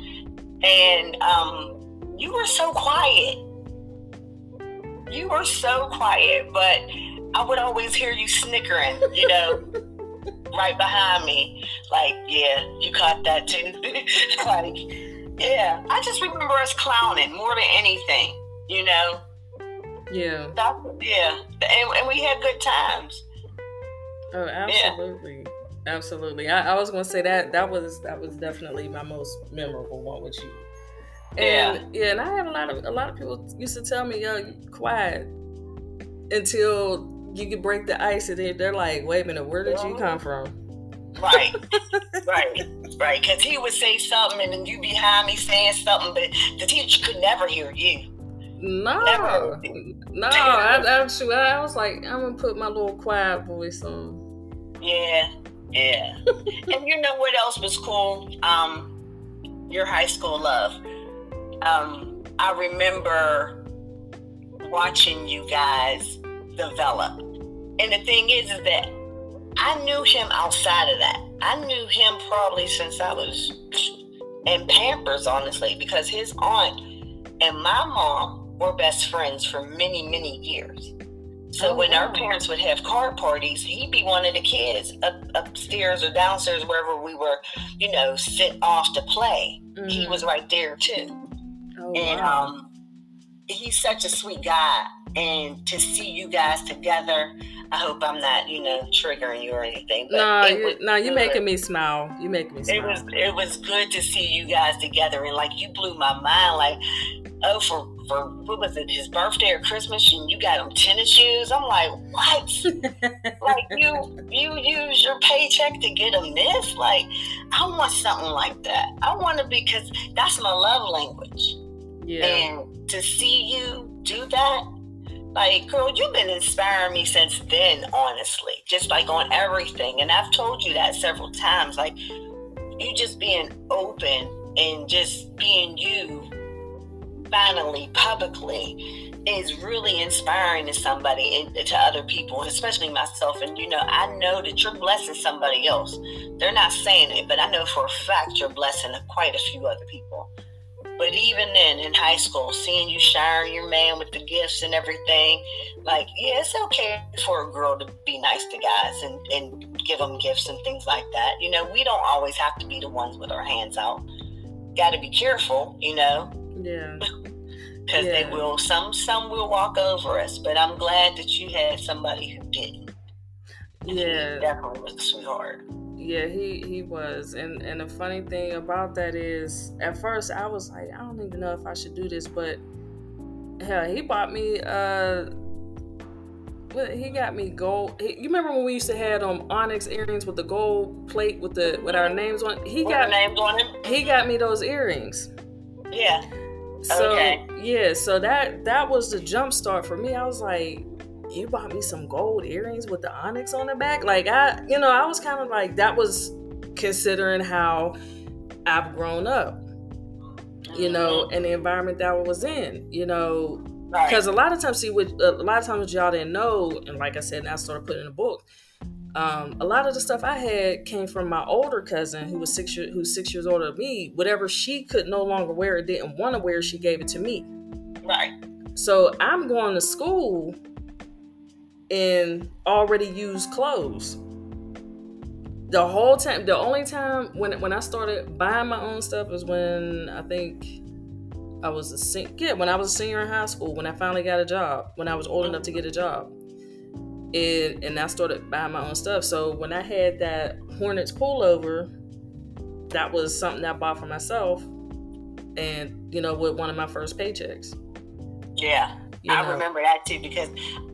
and um, you were so quiet. You were so quiet, but I would always hear you snickering, you know. *laughs* right behind me, like, yeah, you caught that too. *laughs* like, yeah, I just remember us clowning more than anything, you know? Yeah. That, yeah. And, and, we had good times. Oh, absolutely. Yeah. Absolutely. I, I was gonna say that that was that was definitely my most memorable one with you. And yeah, yeah and I had a lot of a lot of people used to tell me, yo, quiet until you can break the ice, and then they're like, "Wait a minute, where did you come from?" Right, *laughs* right, right. Because he would say something, and then you behind me saying something, but the teacher could never hear you. No, never. no. *laughs* I, I, I was like, I'm gonna put my little quiet voice on. Yeah, yeah. *laughs* and you know what else was cool? Um, your high school love. Um, I remember watching you guys develop and the thing is, is that I knew him outside of that. I knew him probably since I was in Pampers, honestly, because his aunt and my mom were best friends for many, many years. So oh, when wow. our parents would have card parties, he'd be one of the kids up, upstairs or downstairs, wherever we were, you know, sit off to play. Mm-hmm. He was right there too. Oh, and wow. um, he's such a sweet guy. And to see you guys together, I hope I'm not, you know, triggering you or anything. But no, you, no, you're making me smile. You making me smile. It was it was good to see you guys together, and like you blew my mind. Like, oh, for for what was it, his birthday or Christmas, and you got him tennis shoes. I'm like, what? *laughs* like you you use your paycheck to get him this? Like, I want something like that. I want to because that's my love language. Yeah. And to see you do that, like, girl, you've been inspiring me since then, honestly. Just like on everything. And I've told you that several times. Like, you just being open and just being you finally publicly is really inspiring to somebody and to other people, especially myself. And you know, I know that you're blessing somebody else. They're not saying it, but I know for a fact you're blessing quite a few other people. But even then, in high school, seeing you showering your man with the gifts and everything, like, yeah, it's okay for a girl to be nice to guys and, and give them gifts and things like that. You know, we don't always have to be the ones with our hands out. Got to be careful, you know. Yeah. *laughs* Because yeah. they will. Some some will walk over us, but I'm glad that you had somebody who didn't. Yeah. He definitely was a sweetheart. Yeah, he he was, and and the funny thing about that is, at first I was like, I don't even know if I should do this, but hell, he bought me uh he got me gold. He, you remember when we used to have um onyx earrings with the gold plate with the with our names on? He with got names on him. He got me those earrings. Yeah. So okay. yeah, so that that was the jump start for me. I was like, you bought me some gold earrings with the onyx on the back. Like I, you know, I was kind of like that was considering how I've grown up, you know, mm-hmm. and the environment that I was in, you know, because right. a lot of times, see, with a lot of times y'all didn't know, and like I said, and I started putting in a book. Um, a lot of the stuff I had came from my older cousin, who was six years, who's six years older than me. Whatever she could no longer wear or didn't want to wear, she gave it to me. Right. So I'm going to school in already used clothes. The whole time, the only time when when I started buying my own stuff was when I think I was a senior. Yeah, when I was a senior in high school, when I finally got a job, when I was old enough to get a job, and and I started buying my own stuff. So when I had that Hornets pullover, that was something I bought for myself, and you know, with one of my first paychecks. Yeah. You I remember that too because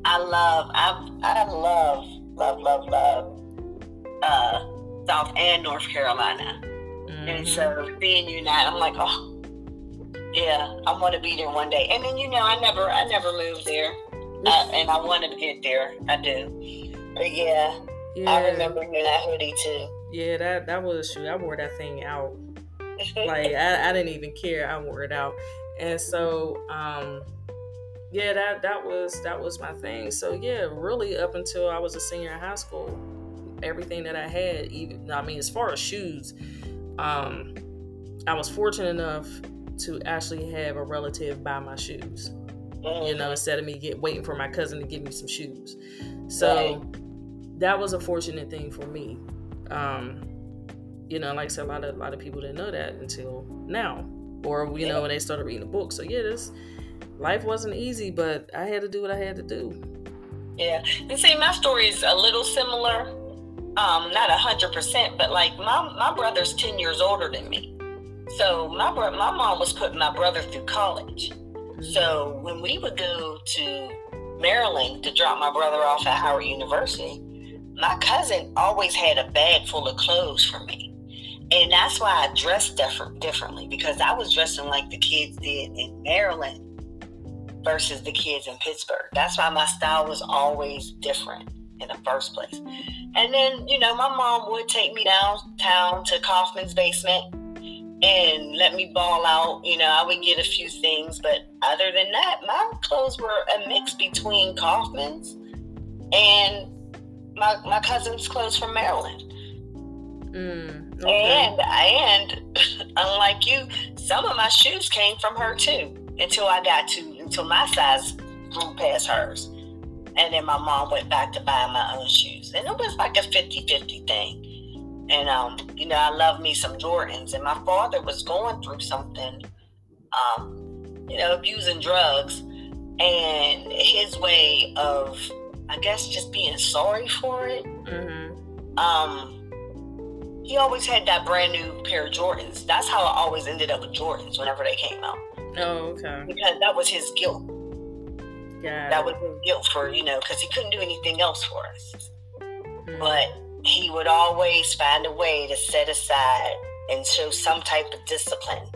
I love, I, I love, love, love, love uh, South and North Carolina. Mm-hmm. And so seeing you now, I'm like, oh, yeah, I want to be there one day. And then you know, I never, I never moved there, uh, and I wanted to get there. I do, but yeah, yeah. I remember wearing that hoodie too. Yeah, that that was true. I wore that thing out. *laughs* like I, I didn't even care. I wore it out, and so um yeah, that that was that was my thing. So yeah, really up until I was a senior in high school, everything that I had, even I mean, as far as shoes, um, I was fortunate enough to actually have a relative buy my shoes. You know, instead of me get waiting for my cousin to give me some shoes. So that was a fortunate thing for me. Um, you know, like I said, a lot of a lot of people didn't know that until now, or you know, when they started reading the book. So yeah, this life wasn't easy, but I had to do what I had to do. Yeah, and see, my story is a little similar. Um, not a hundred percent, but like my my brother's ten years older than me, so my bro- my mom was putting my brother through college. So when we would go to Maryland to drop my brother off at Howard University, my cousin always had a bag full of clothes for me. And that's why I dressed different differently because I was dressing like the kids did in Maryland versus the kids in Pittsburgh. That's why my style was always different in the first place. And then, you know, my mom would take me downtown to Kaufmann's basement and let me ball out. You know, I would get a few things, but other than that, my clothes were a mix between Kaufmann's and my, my cousin's clothes from Maryland. Mm, okay. And and *laughs* unlike you, some of my shoes came from her too. Until I got to until my size grew past hers. And then my mom went back to buying my own shoes. And it was like a 50 50 thing. And, um, you know, I love me some Jordans. And my father was going through something, um, you know, abusing drugs. And his way of, I guess, just being sorry for it. Mm-hmm. Um, he always had that brand new pair of Jordans. That's how I always ended up with Jordans whenever they came out. Oh, okay. Because that was his guilt. Yeah. That was his guilt for, you know, because he couldn't do anything else for us. Mm. But he would always find a way to set aside and show some type of discipline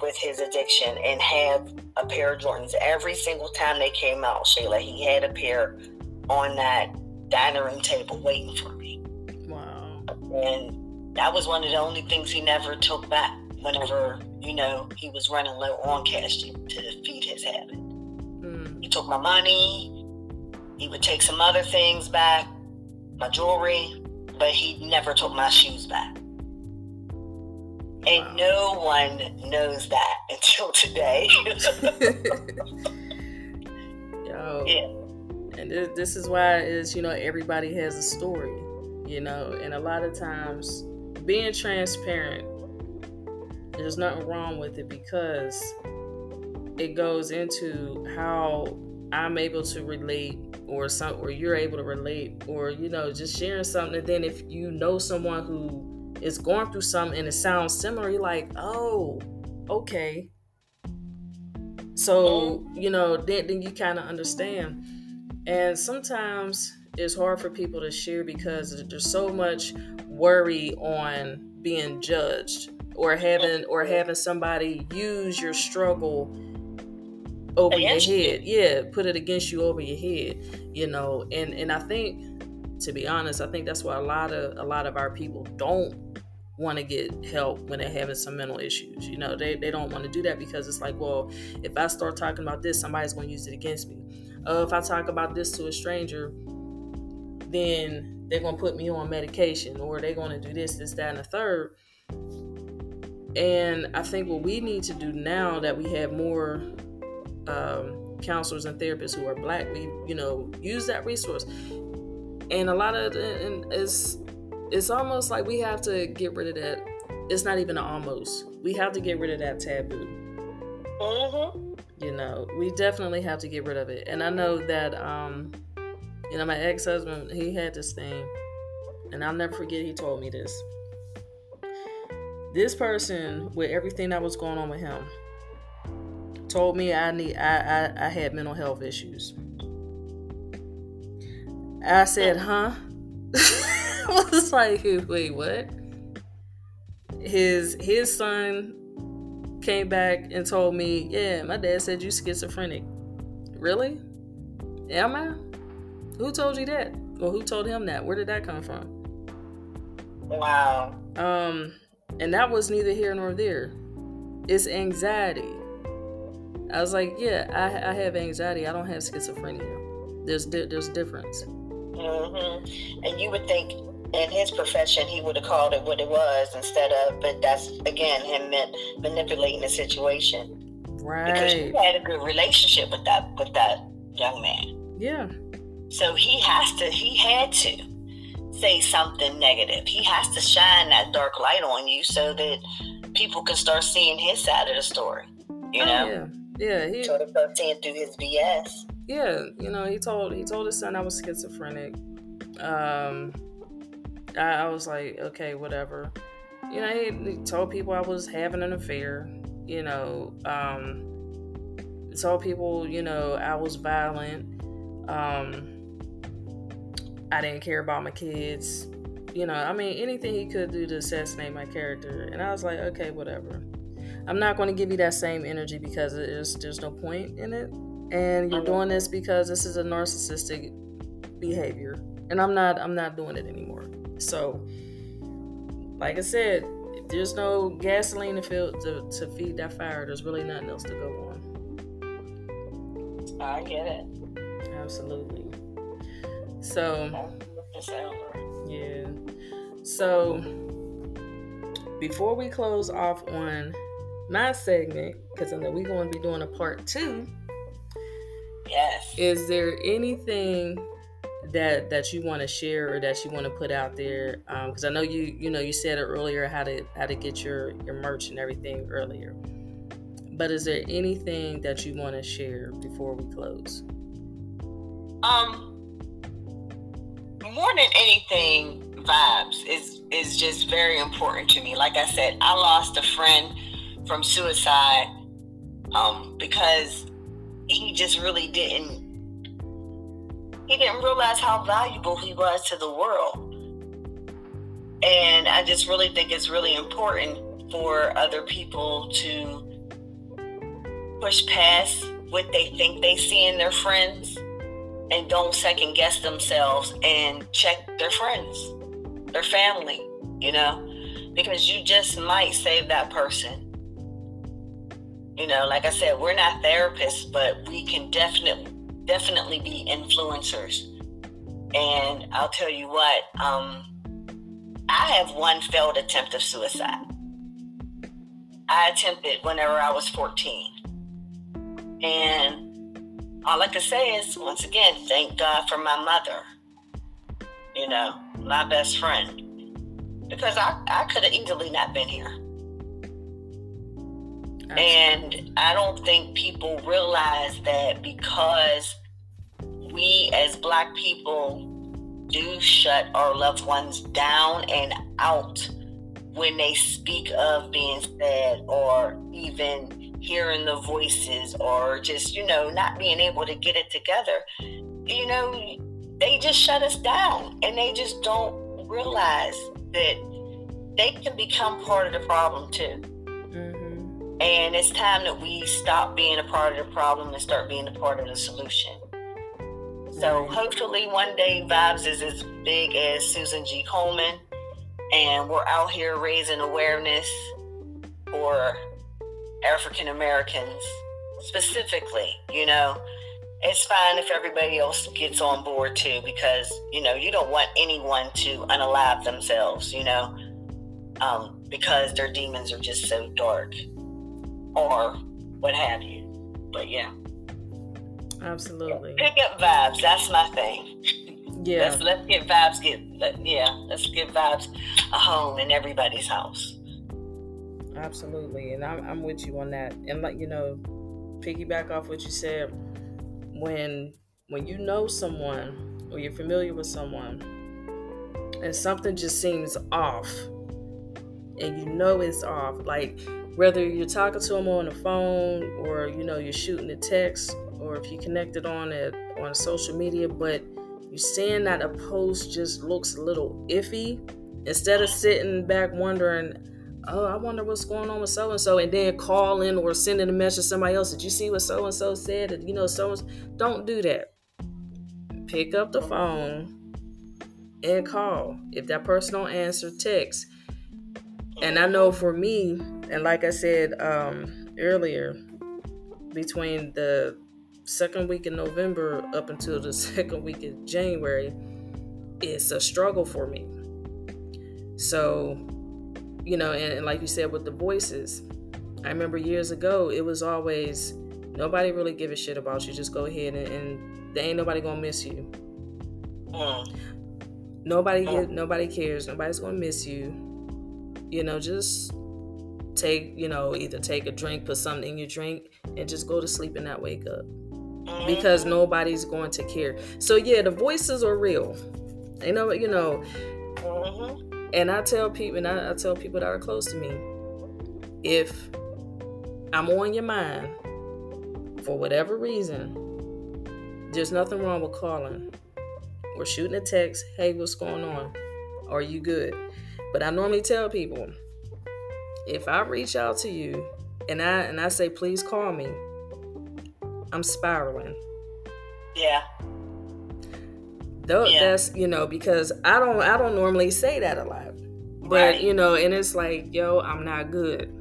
with his addiction and have a pair of Jordans every single time they came out, Shayla. He had a pair on that dining room table waiting for me. Wow. And that was one of the only things he never took back whenever, you know, he was running low on cash to, to feed his habit. Mm. He took my money, he would take some other things back, my jewelry, but he never took my shoes back. And Wow. no one knows that *laughs* until today. *laughs* Yo. yeah. And this, this is why is you know everybody has a story, you know, and a lot of times being transparent, there's nothing wrong with it because it goes into how I'm able to relate or some or you're able to relate or you know just sharing something. And then if you know someone who is going through something and it sounds similar you're like oh okay. So oh. you know then, then you kind of understand. And sometimes it's hard for people to share because there's so much worry on being judged or having or having somebody use your struggle over Against your you. head. Yeah put it against you over your head you know and and i think to be honest i think that's why a lot of a lot of our people don't want to get help when they're having some mental issues you know they, they don't want to do that because it's like well if i start talking about this somebody's going to use it against me. Uh, if i talk about this to a stranger then they're going to put me on medication or they're going to do this this that and the third and i think what we need to do now that we have more um, counselors and therapists who are black we you know use that resource. And a lot of and it's it's almost like we have to get rid of that. It's not even almost. We have to get rid of that taboo. Mm-hmm. you know we definitely have to get rid of it. And i know that um you know my ex-husband he had this thing and i'll never forget he told me this this person with everything that was going on with him told me i need i i, I had mental health issues i said huh *laughs* I was like wait what his his son came back and told me, "Yeah, my dad said you schizophrenic." Really? Am I? Who told you that? Or who told him that? Where did that come from? Wow. Um, and that was neither here nor there. It's anxiety. I was like, yeah, I, I have anxiety. I don't have schizophrenia. There's di- there's difference. Mm-hmm. And you would think in his profession he would have called it what it was instead of, but that's again him man- manipulating the situation Right. because you had a good relationship with that with that young man. Yeah. So he has to, he had to say something negative. He has to shine that dark light on you so that people can start seeing his side of the story. You Oh, know, yeah. Yeah. He, so they start seeing through his BS. yeah, you know, he told he told his son I was schizophrenic. Um, I, I was like, okay, whatever. You know, he, he told people I was having an affair. You know, um, told people, you know, I was violent. Um, I didn't care about my kids. You know, I mean, anything he could do to assassinate my character. And I was like, okay, whatever. I'm not going to give you that same energy because there's there's no point in it and you're uh-huh. doing this because this is a narcissistic behavior and i'm not i'm not doing it anymore so like i said there's no gasoline to, fill, to, to feed that fire there's really nothing else to go on I get it. absolutely so yeah. So before we close off on my segment because i know we're going to be doing a part two Yes. is there anything that that you want to share or that you want to put out there? Because i know you you know you said it earlier how to how to get your your merch and everything earlier. But is there anything that you want to share before we close? Um, more than anything, vibes is is just very important to me. Like I said, I lost a friend from suicide um, because he just really didn't he didn't realize how valuable he was to the world. And I just really think it's really important for other people to push past what they think they see in their friends and don't second guess themselves and check their friends, their family, you know, because you just might save that person. You know, like I said, we're not therapists, but we can definitely definitely be influencers. And I'll tell you what, um, I have one failed attempt of suicide. I attempted whenever I was 14. And all I can say is, once again, thank God for my mother, you know, my best friend. Because I, I could have easily not been here. And I don't think people realize that because we as Black people do shut our loved ones down and out when they speak of being sad or even hearing the voices or just, you know, not being able to get it together, you know, they just shut us down and they just don't realize that they can become part of the problem too. Mm-hmm. And it's time that we stop being a part of the problem and start being a part of the solution. So hopefully one day Vibes is as big as Susan G. Komen and we're out here raising awareness for African Americans specifically, you know. It's fine if everybody else gets on board too, because you know you don't want anyone to unalive themselves, you know, um, because their demons are just so dark, or what have you. But yeah, absolutely. Pick up vibes. That's my thing. Yeah. Let's let's get vibes get let, yeah, let's get vibes a home in everybody's house. Absolutely. And I'm I'm with you on that. And like you know, piggyback off what you said, when when you know someone or you're familiar with someone and something just seems off and you know it's off, like whether you're talking to them on the phone or you know you're shooting a text or if you connected on it on social media, but you're seeing that a post just looks a little iffy, instead of sitting back wondering, oh, I wonder what's going on with so and so, and then calling or sending a message to somebody else. Did you see what so and so said? You know, so don't do that. Pick up the phone and call. If that person don't answer, text. And I know for me, and like I said um, earlier, between the second week in November up until the *laughs* second week in January, it's a struggle for me. So, you know, and, and, like you said with the voices, I remember years ago it was always nobody really give a shit about you. Just go ahead and, and there ain't nobody gonna miss you. Nobody mm. nobody cares. Nobody's gonna miss you. You know, just take you know either take a drink, put something in your drink, and just go to sleep and not wake up because nobody's going to care. So yeah, the voices are real. You know, you know. Mm-hmm. And I tell people, and I, I tell people that are close to me, if I'm on your mind for whatever reason, there's nothing wrong with calling or shooting a text. Hey, what's going on? Are you good? But I normally tell people, if I reach out to you and I and I say, please call me, I'm spiraling. Yeah. Though yeah. that's you know because I don't I don't normally say that a lot, but right. you know, and it's like yo, I'm not good.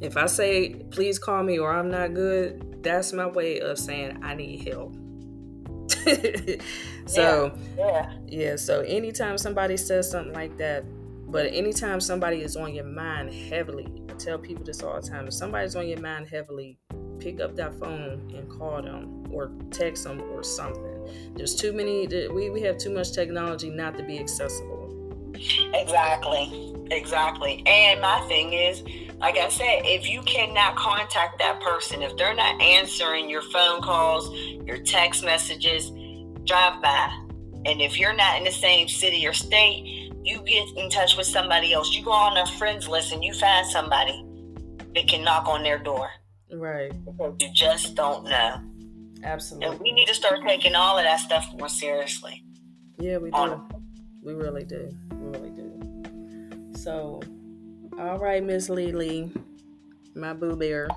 If I say please call me or I'm not good, that's my way of saying I need help. *laughs* so yeah, yeah, yeah. So anytime somebody says something like that, but anytime somebody is on your mind heavily, I tell people this all the time. If somebody's on your mind heavily, pick up that phone and call them or text them or something. There's too many, we, we have too much technology not to be accessible. Exactly. Exactly. And my thing is, like I said, if you cannot contact that person, if they're not answering your phone calls, your text messages, drive by. And if you're not in the same city or state, you get in touch with somebody else. You go on a friends list and you find somebody that can knock on their door Right. Because you just don't know. Absolutely. And we need to start taking all of that stuff more seriously. Yeah, we do. On- We really do. We really do. So, all right, Miss LiLi, my boo bear.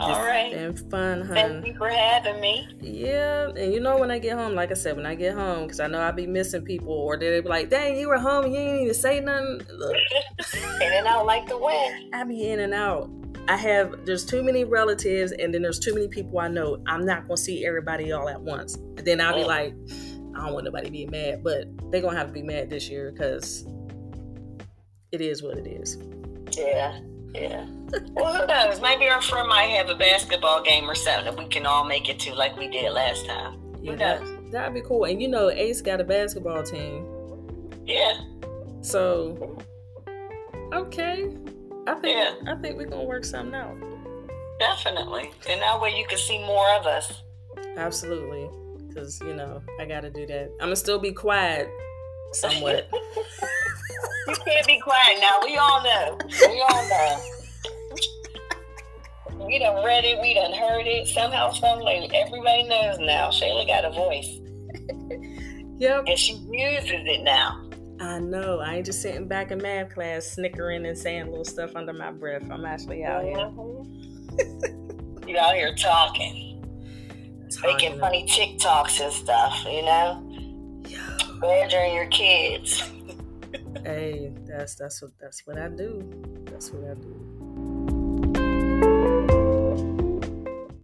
All It's right. been fun, Thank you for having me. Yeah, and you know when I get home, like I said, when I get home, because I know I'll be missing people, or they'll be like, "Dang, you were home, you didn't even say nothing." *laughs* In and out like the wind. I be in and out. I have there's too many relatives, and then there's too many people I know. I'm not gonna see everybody all at once. And then I'll be Mm. like, I don't want nobody to be mad, but they're gonna have to be mad this year because it is what it is. Yeah. Yeah. Well, who knows? Maybe our friend might have a basketball game or something that we can all make it to like we did last time. Yeah, Who knows? that'd be cool. And you know, Ace got a basketball team, Yeah. so okay. I think Yeah. I think we're gonna work something out. Definitely. And that way you can see more of us. Absolutely, because you know I got to do that. I'm gonna still be quiet somewhat. *laughs* You can't be quiet now. We all know. We all know. We done read it. We done heard it. Somehow, some way, everybody knows now. Shayla got a voice, *laughs* yep, and she uses it now. I know. I ain't just sitting back in math class snickering and saying little stuff under my breath. I'm actually out here Mhm. you out here talking, making funny TikToks and stuff. You know, badgering your kids. hey, that's that's what that's what I do. That's what I do.